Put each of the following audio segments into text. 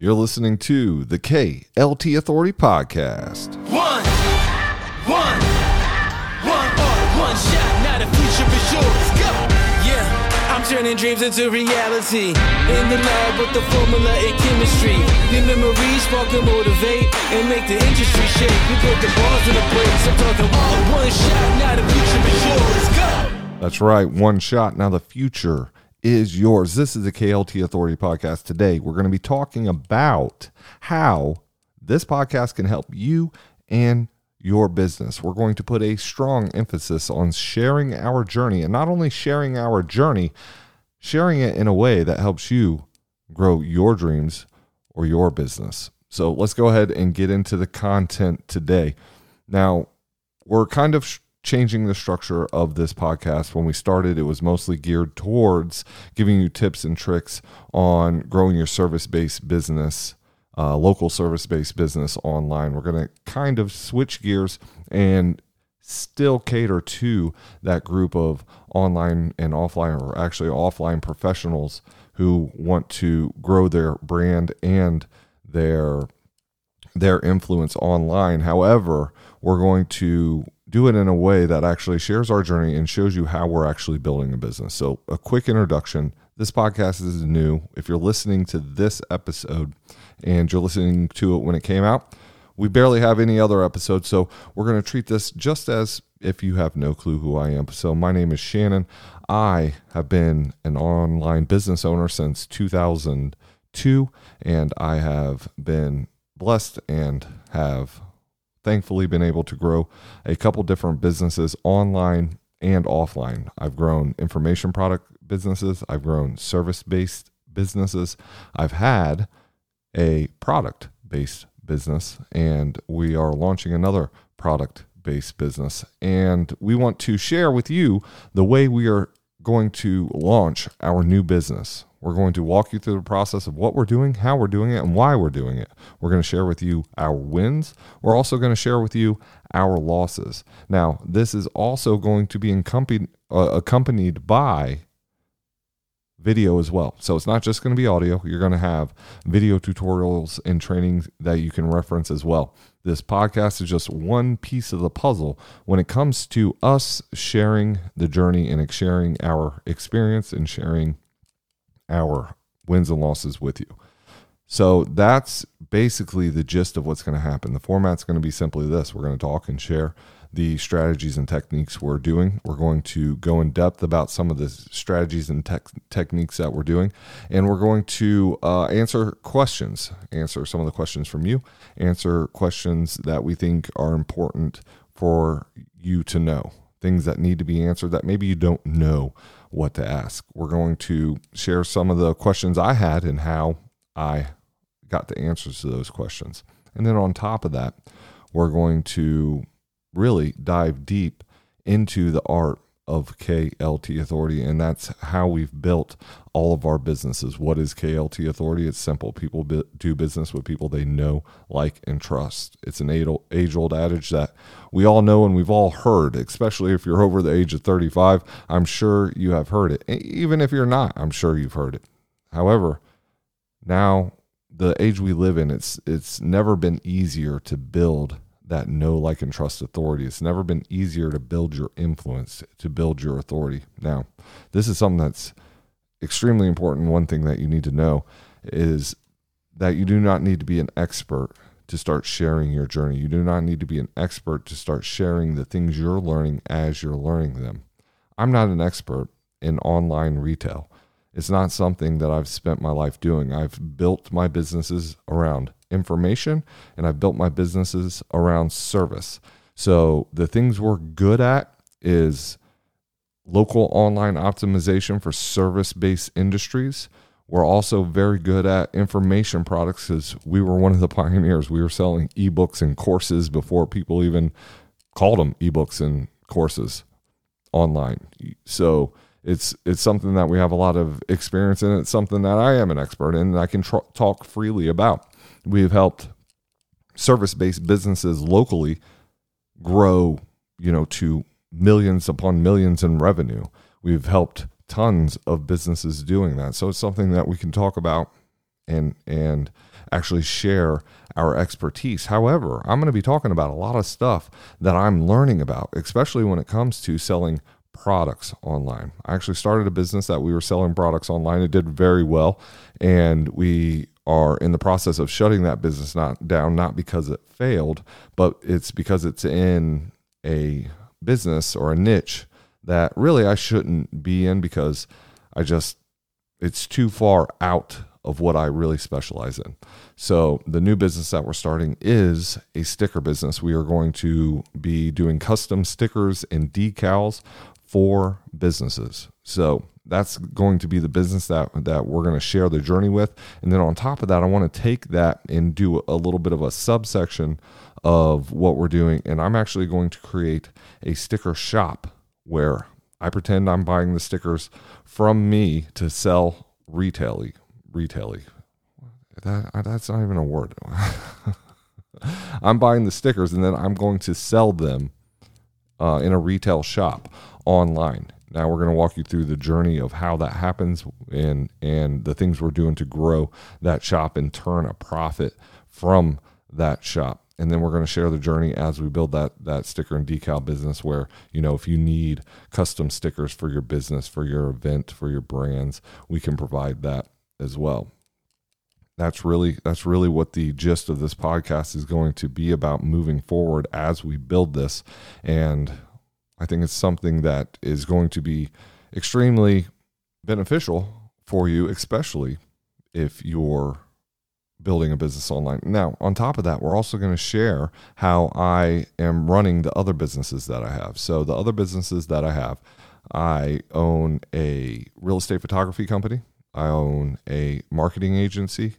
You're listening to the KLT Authority Podcast. One, one, one, one shot. Now the future is yours. Go. Yeah, I'm turning dreams into reality. In the lab with the formula and chemistry. Your memories spark and motivate and make the industry shake. We put the bars in the brakes. I'm talking all one shot. Now the future is yours. Go. That's right, one shot. Now the future is yours. This is the KLT Authority Podcast. Today, we're going to be talking about how this podcast can help you and your business. We're going to put a strong emphasis on sharing our journey and not only sharing our journey, sharing it in a way that helps you grow your dreams or your business. So let's go ahead and get into the content today. Now, we're kind of changing the structure of this podcast. When we started, it was mostly geared towards giving you tips and tricks on growing your service based business, uh, local service based business online. We're going to kind of switch gears and still cater to that group of online and offline, or actually offline professionals who want to grow their brand and their their influence online. However, we're going to do it in a way that actually shares our journey and shows you how we're actually building a business. So, a quick introduction. This podcast is new. If you're listening to this episode and you're listening to it when it came out, we barely have any other episodes. So, we're going to treat this just as if you have no clue who I am. So, my name is Shannon. I have been an online business owner since 2002, and I have been blessed and have thankfully been able to grow a couple different businesses online and offline. I've grown information product businesses, I've grown service based businesses, I've had a product based business, and we are launching another product based business. And we want to share with you the way we are going to launch our new business. We're going to walk you through the process of what we're doing, how we're doing it, and why we're doing it. We're going to share with you our wins. We're also going to share with you our losses. Now, this is also going to be accompanied, uh, accompanied by video as well. So it's not just going to be audio. You're going to have video tutorials and training that you can reference as well. This podcast is just one piece of the puzzle when it comes to us sharing the journey and sharing our experience and sharing our wins and losses with you. So that's basically the gist of what's going to happen. The format's going to be simply this we're going to talk and share the strategies and techniques we're doing. We're going to go in depth about some of the strategies and tech techniques that we're doing. And we're going to uh, answer questions, answer some of the questions from you, answer questions that we think are important for you to know, things that need to be answered that maybe you don't know what to ask. We're going to share some of the questions I had and how I got the answers to those questions. And then on top of that, we're going to really dive deep into the art of KLT Authority, and that's how we've built all of our businesses. What is KLT Authority? It's simple. People do business with people they know, like, and trust. It's an age old adage that we all know and we've all heard, especially if you're over the age of 35. I'm sure you have heard it. Even if you're not, I'm sure you've heard it. However, now the age we live in, it's it's never been easier to build that know, like, and trust authority. It's never been easier to build your influence, to build your authority. Now, this is something that's extremely important. One thing that you need to know is that you do not need to be an expert to start sharing your journey. You do not need to be an expert to start sharing the things you're learning as you're learning them. I'm not an expert in online retail. It's not something that I've spent my life doing. I've built my businesses around information and I've built my businesses around service. So the things we're good at is local online optimization for service based industries. We're also very good at information products because we were one of the pioneers. We were selling ebooks and courses before people even called them ebooks and courses online. So it's it's something that we have a lot of experience in. It's something that I am an expert in and I can tr- talk freely about. We've helped service-based businesses locally grow, you know, to millions upon millions in revenue. We've helped tons of businesses doing that. So it's something that we can talk about and and actually share our expertise. However, I'm going to be talking about a lot of stuff that I'm learning about, especially when it comes to selling products online. I actually started a business that we were selling products online. It did very well, and we are in the process of shutting that business not down not because it failed, but it's because it's in a business or a niche that really I shouldn't be in because I just it's too far out of what I really specialize in. So, the new business that we're starting is a sticker business. We are going to be doing custom stickers and decals for businesses. So, that's going to be the business that that we're going to share the journey with. And then on top of that, I want to take that and do a little bit of a subsection of what we're doing and I'm actually going to create a sticker shop where I pretend I'm buying the stickers from me to sell retaily. Retaily. That, that's not even a word. I'm buying the stickers and then I'm going to sell them uh, in a retail shop online. Now we're going to walk you through the journey of how that happens and and the things we're doing to grow that shop and turn a profit from that shop. And then we're going to share the journey as we build that that sticker and decal business where you know if you need custom stickers for your business for your event for your brands we can provide that as well. That's really that's really what the gist of this podcast is going to be about moving forward as we build this. And i think it's something that is going to be extremely beneficial for you especially if you're building a business online. Now, on top of that, we're also going to share how I am running the other businesses that I have. So, the other businesses that I have, I own a real estate photography company, I own a marketing agency,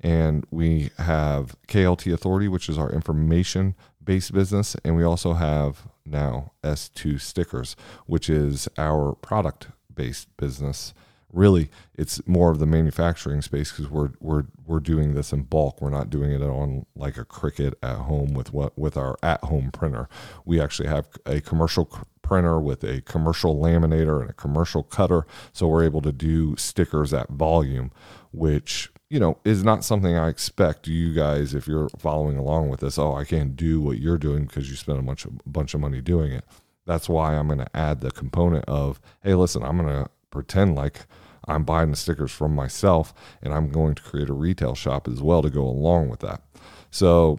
and we have KLT Authority, which is our information based business. And we also have now S2 Stickers, which is our product based business really it's more of the manufacturing space because we're we're we're doing this in bulk. We're not doing it on like a Cricut at home with what with our at home printer. We actually have a commercial printer with a commercial laminator and a commercial cutter, so we're able to do stickers at volume, which you know is not something I expect you guys if you're following along with this. Oh, I can't do what you're doing because you spent a bunch of bunch of money doing it. That's why I'm going to add the component of hey, listen, I'm going to pretend like I'm buying the stickers from myself and I'm going to create a retail shop as well to go along with that. So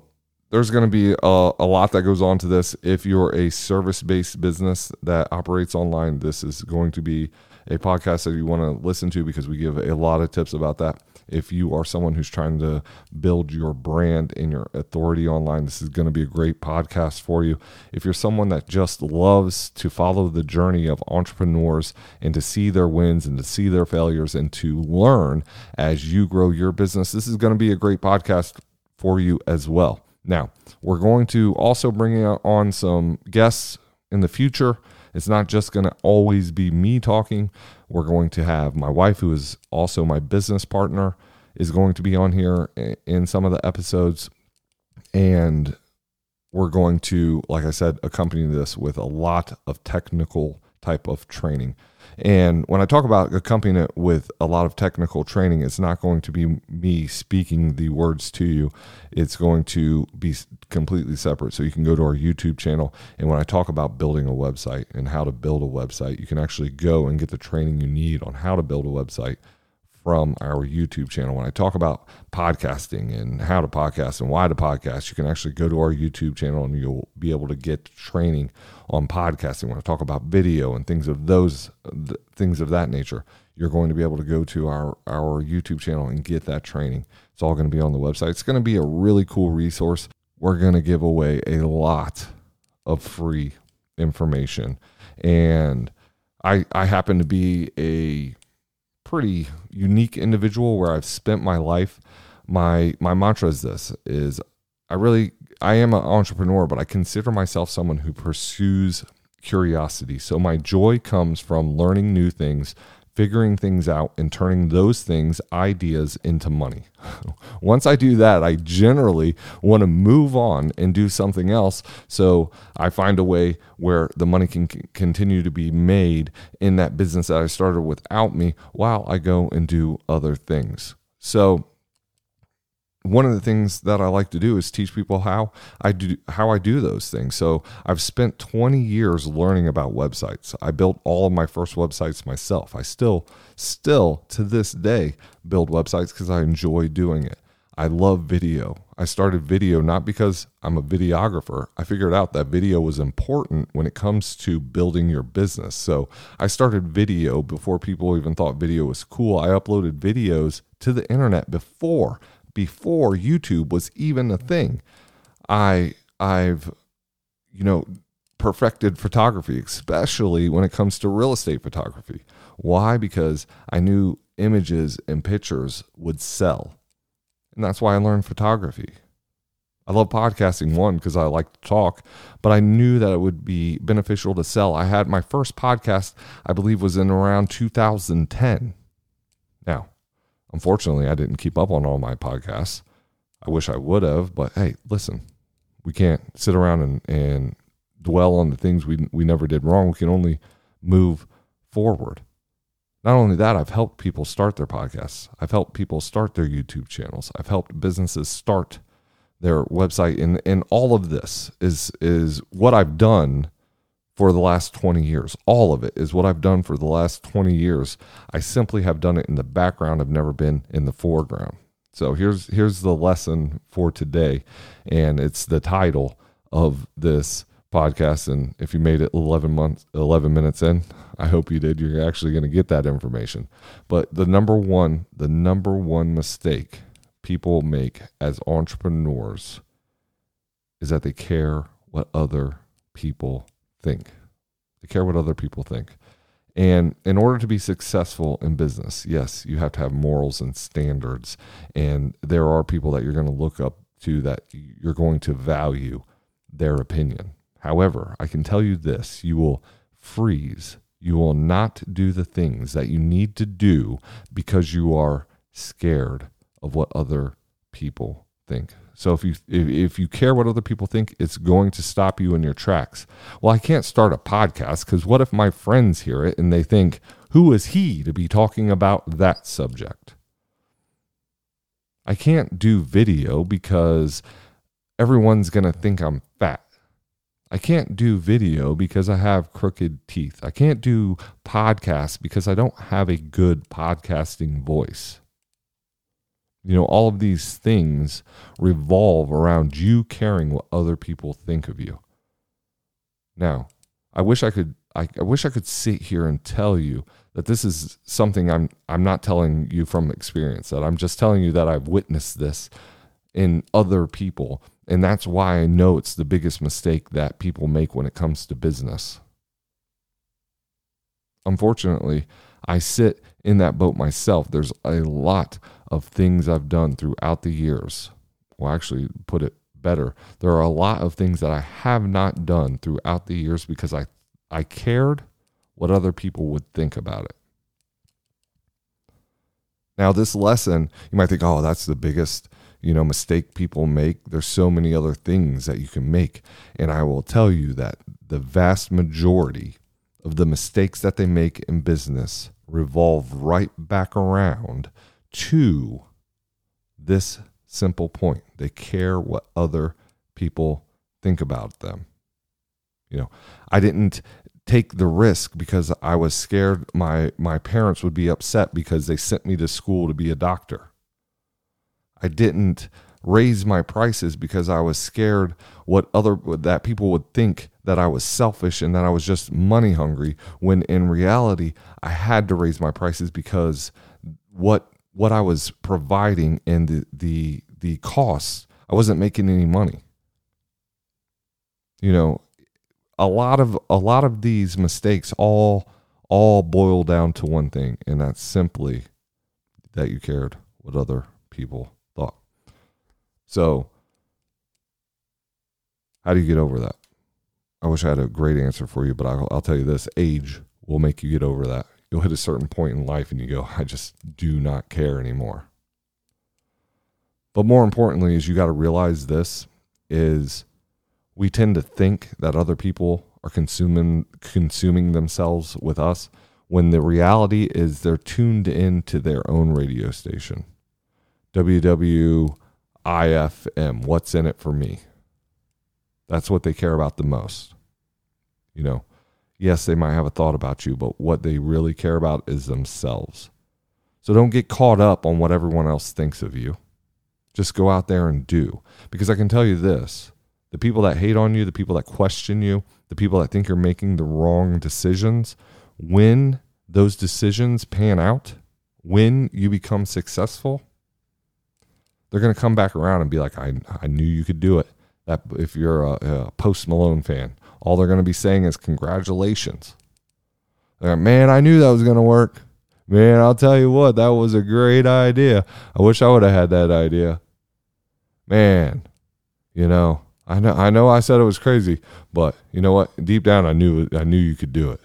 there's going to be a, a, lot that goes on to this. If you're a service based business that operates online, this is going to be a podcast that you want to listen to because we give a lot of tips about that. If you are someone who's trying to build your brand and your authority online, this is going to be a great podcast for you. If you're someone that just loves to follow the journey of entrepreneurs and to see their wins and to see their failures and to learn as you grow your business, this is going to be a great podcast for you as well. Now, we're going to also bring on some guests in the future. It's not just going to always be me talking. We're going to have my wife, who is also my business partner, is going to be on here in some of the episodes. And we're going to, like I said, accompany this with a lot of technical type of training. And when I talk about accompanying it with a lot of technical training, it's not going to be me speaking the words to you. It's going to be completely separate. So you can go to our YouTube channel. And when I talk about building a website and how to build a website, you can actually go and get the training you need on how to build a website from our YouTube channel. When I talk about podcasting and how to podcast and why to podcast, you can actually go to our YouTube channel and you'll be able to get training on podcasting. When I talk about video and things of those things of that nature, you're going to be able to go to our our YouTube channel and get that training. It's all going to be on the website. It's going to be a really cool resource. We're going to give away a lot of free information and I I happen to be a pretty unique individual where I've spent my life. My my mantra is this is I really I am an entrepreneur, but I consider myself someone who pursues curiosity. So my joy comes from learning new things, figuring things out and turning those things, ideas into money. Once I do that, I generally want to move on and do something else. So I find a way where the money can continue to be made in that business that I started without me while I go and do other things. So one of the things that I like to do is teach people how I do how I do those things. So I've spent 20 years learning about websites. I built all of my first websites myself. I still still to this day build websites because I enjoy doing it. I love video. I started video not because I'm a videographer. I figured out that video was important when it comes to building your business. So I started video before people even thought video was cool. I uploaded videos to the internet before before YouTube was even a thing. I I've you know perfected photography, especially when it comes to real estate photography. Why? Because I knew images and pictures would sell and that's why I learned photography. I love podcasting, one, because I like to talk, but I knew that it would be beneficial to sell. I had my first podcast, I believe, was in around 2010. Unfortunately, I didn't keep up on all my podcasts. I wish I would have, but hey, listen, we can't sit around and, and dwell on the things we, we never did wrong. We can only move forward. Not only that, I've helped people start their podcasts. I've helped people start their YouTube channels. I've helped businesses start their website. And, and all of this is, is what I've done for the last 20 years. All of it is what I've done for the last 20 years. I simply have done it in the background. I've never been in the foreground. So here's here's the lesson for today and it's the title of this podcast and if you made it 11 months 11 minutes in i hope you did you're actually going to get that information but the number one the number one mistake people make as entrepreneurs is that they care what other people think they care what other people think. And in order to be successful in business yes you have to have morals and standards. And there are people that you're going to look up to that you're going to value their opinion. However, I can tell you this you will freeze. You will not do the things that you need to do because you are scared of what other people think. So if you if, if you care what other people think, it's going to stop you in your tracks. Well, I can't start a podcast because what if my friends hear it and they think, who is he to be talking about that subject? I can't do video because everyone's going to think I'm fat. I can't do video because I have crooked teeth. I can't do podcasts because I don't have a good podcasting voice. You know, all of these things revolve around you caring what other people think of you. Now, I wish I could I, I wish I could sit here and tell you that this is something I'm I'm not telling you from experience, that I'm just telling you that I've witnessed this in other people and that's why I know it's the biggest mistake that people make when it comes to business. Unfortunately, I sit in that boat myself. There's a lot of things I've done throughout the years. Well, actually, put it better. There are a lot of things that I have not done throughout the years because I, I cared what other people would think about it. Now, this lesson, you might think, oh, that's the biggest you know mistake people make there's so many other things that you can make and i will tell you that the vast majority of the mistakes that they make in business revolve right back around to this simple point. They care what other people think about them. You know i didn't take the risk because i was scared my my parents would be upset because they sent me to school to be a doctor. I didn't raise my prices because I was scared what other that people would think that I was selfish and that I was just money hungry when in reality I had to raise my prices because what what I was providing and the the the costs I wasn't making any money. You know, a lot of a lot of these mistakes all all boil down to one thing and that's simply that you cared what other people thought. so, how do you get over that? I wish I had a great answer for you, but I'll, I'll tell you this age will make you get over that. You'll hit a certain point in life and you go, I just do not care anymore. But more importantly, is you got to realize this is we tend to think that other people are consuming consuming themselves with us when the reality is they're tuned in to their own radio station. WIIFM, What's in it for me? That's what they care about the most. You know, yes, they might have a thought about you, but what they really care about is themselves. So don't get caught up on what everyone else thinks of you. Just go out there and do. Because I can tell you this the people that hate on you, the people that question you, the people that think you're making the wrong decisions, when those decisions pan out, when you become successful, they're going to come back around and be like, I, I knew you could do it. That if you're a, a Post Malone fan, all they're going to be saying is congratulations. Like, Man, I knew that was going to work. Man, I'll tell you what, that was a great idea. I wish I would have had that idea. Man, you know, I know I know I said it was crazy, but you know what? Deep down I knew I knew you could do it.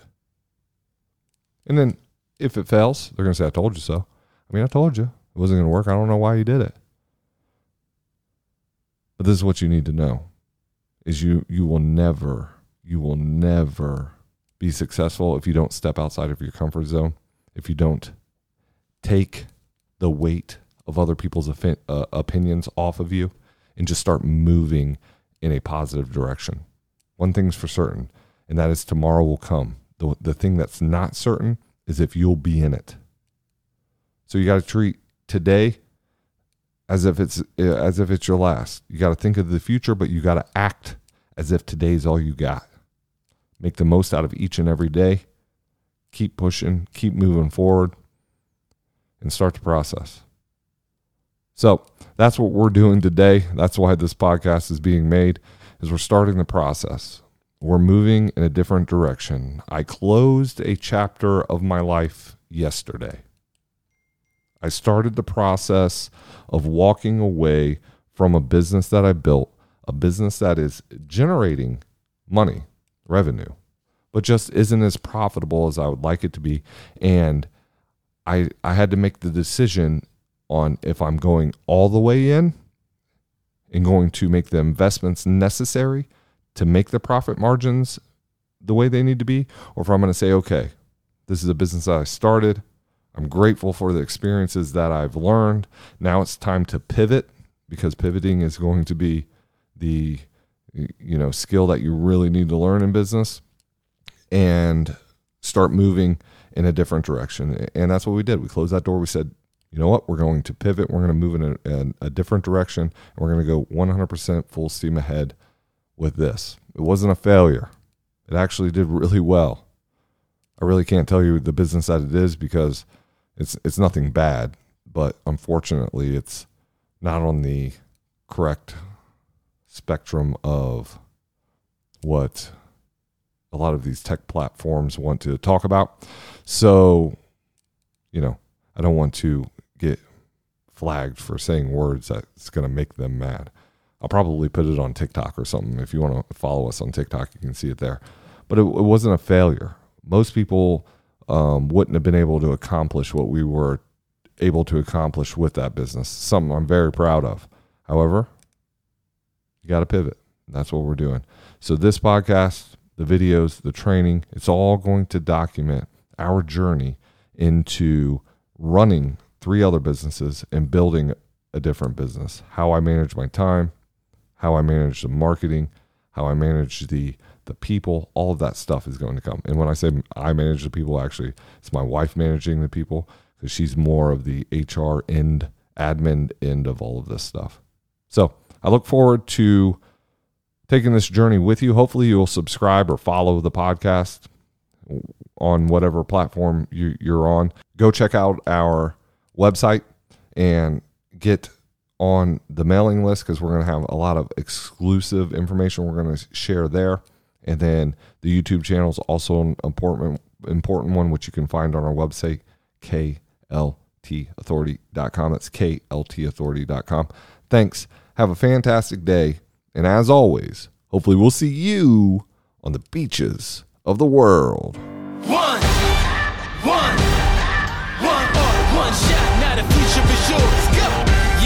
And then if it fails, they're going to say I told you so. I mean, I told you it wasn't going to work. I don't know why you did it. But this is what you need to know is you you will never you will never be successful if you don't step outside of your comfort zone, if you don't take the weight of other people's uh, opinions off of you and just start moving in a positive direction. One thing's for certain, and that is tomorrow will come. The, the thing that's not certain is if you'll be in it. So you got to treat today as if it's as if it's your last. You got to think of the future, but you got to act as if today's all you got. Make the most out of each and every day. Keep pushing, keep moving forward, and start the process. So that's what we're doing today. That's why this podcast is being made, is we're starting the process. We're moving in a different direction. I closed a chapter of my life yesterday. I started the process of walking away from a business that I built, a business that is generating money, revenue, but just isn't as profitable as I would like it to be. And I I had to make the decision on if I'm going all the way in and going to make the investments necessary to make the profit margins the way they need to be, or if I'm going to say, okay, this is a business that I started. I'm grateful for the experiences that I've learned. Now it's time to pivot because pivoting is going to be the you know skill that you really need to learn in business and start moving in a different direction. And that's what we did. We closed that door. We said, you know what? We're going to pivot. We're going to move in a, in a different direction. And we're going to go 100% full steam ahead with this. It wasn't a failure. It actually did really well. I really can't tell you the business that it is because it's it's nothing bad, but unfortunately, it's not on the correct spectrum of what a lot of these tech platforms want to talk about. So, you know, I don't want to get flagged for saying words that's going to make them mad. I'll probably put it on TikTok or something. If you want to follow us on TikTok, you can see it there. But it, it wasn't a failure. Most people um, wouldn't have been able to accomplish what we were able to accomplish with that business. Something I'm very proud of. However, you got to pivot. That's what we're doing. So, this podcast, the videos, the training, it's all going to document our journey into running three other businesses and building a different business. How I manage my time, how I manage the marketing, how I manage the the people, all of that stuff is going to come. And when I say I manage the people, actually, it's my wife managing the people because she's more of the HR end, admin end of all of this stuff. So I look forward to taking this journey with you. Hopefully, you'll subscribe or follow the podcast on whatever platform you, you're on. Go check out our website and get on the mailing list because we're going to have a lot of exclusive information we're going to share there. And then the YouTube channel is also an important important one, which you can find on our website, kltauthority.com. That's kltauthority.com. Thanks. Have a fantastic day. And as always, hopefully we'll see you on the beaches of the world. One, one, one one shot. Now the future is yours. Go.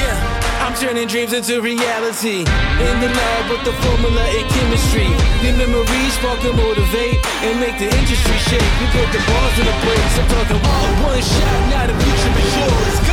Yeah, I'm turning dreams into reality. In the lab with the formula and chemistry. New memories spark and motivate and make the industry shake. We put the bars in the place. I'm talking all one shot. Now the future is yours. Go.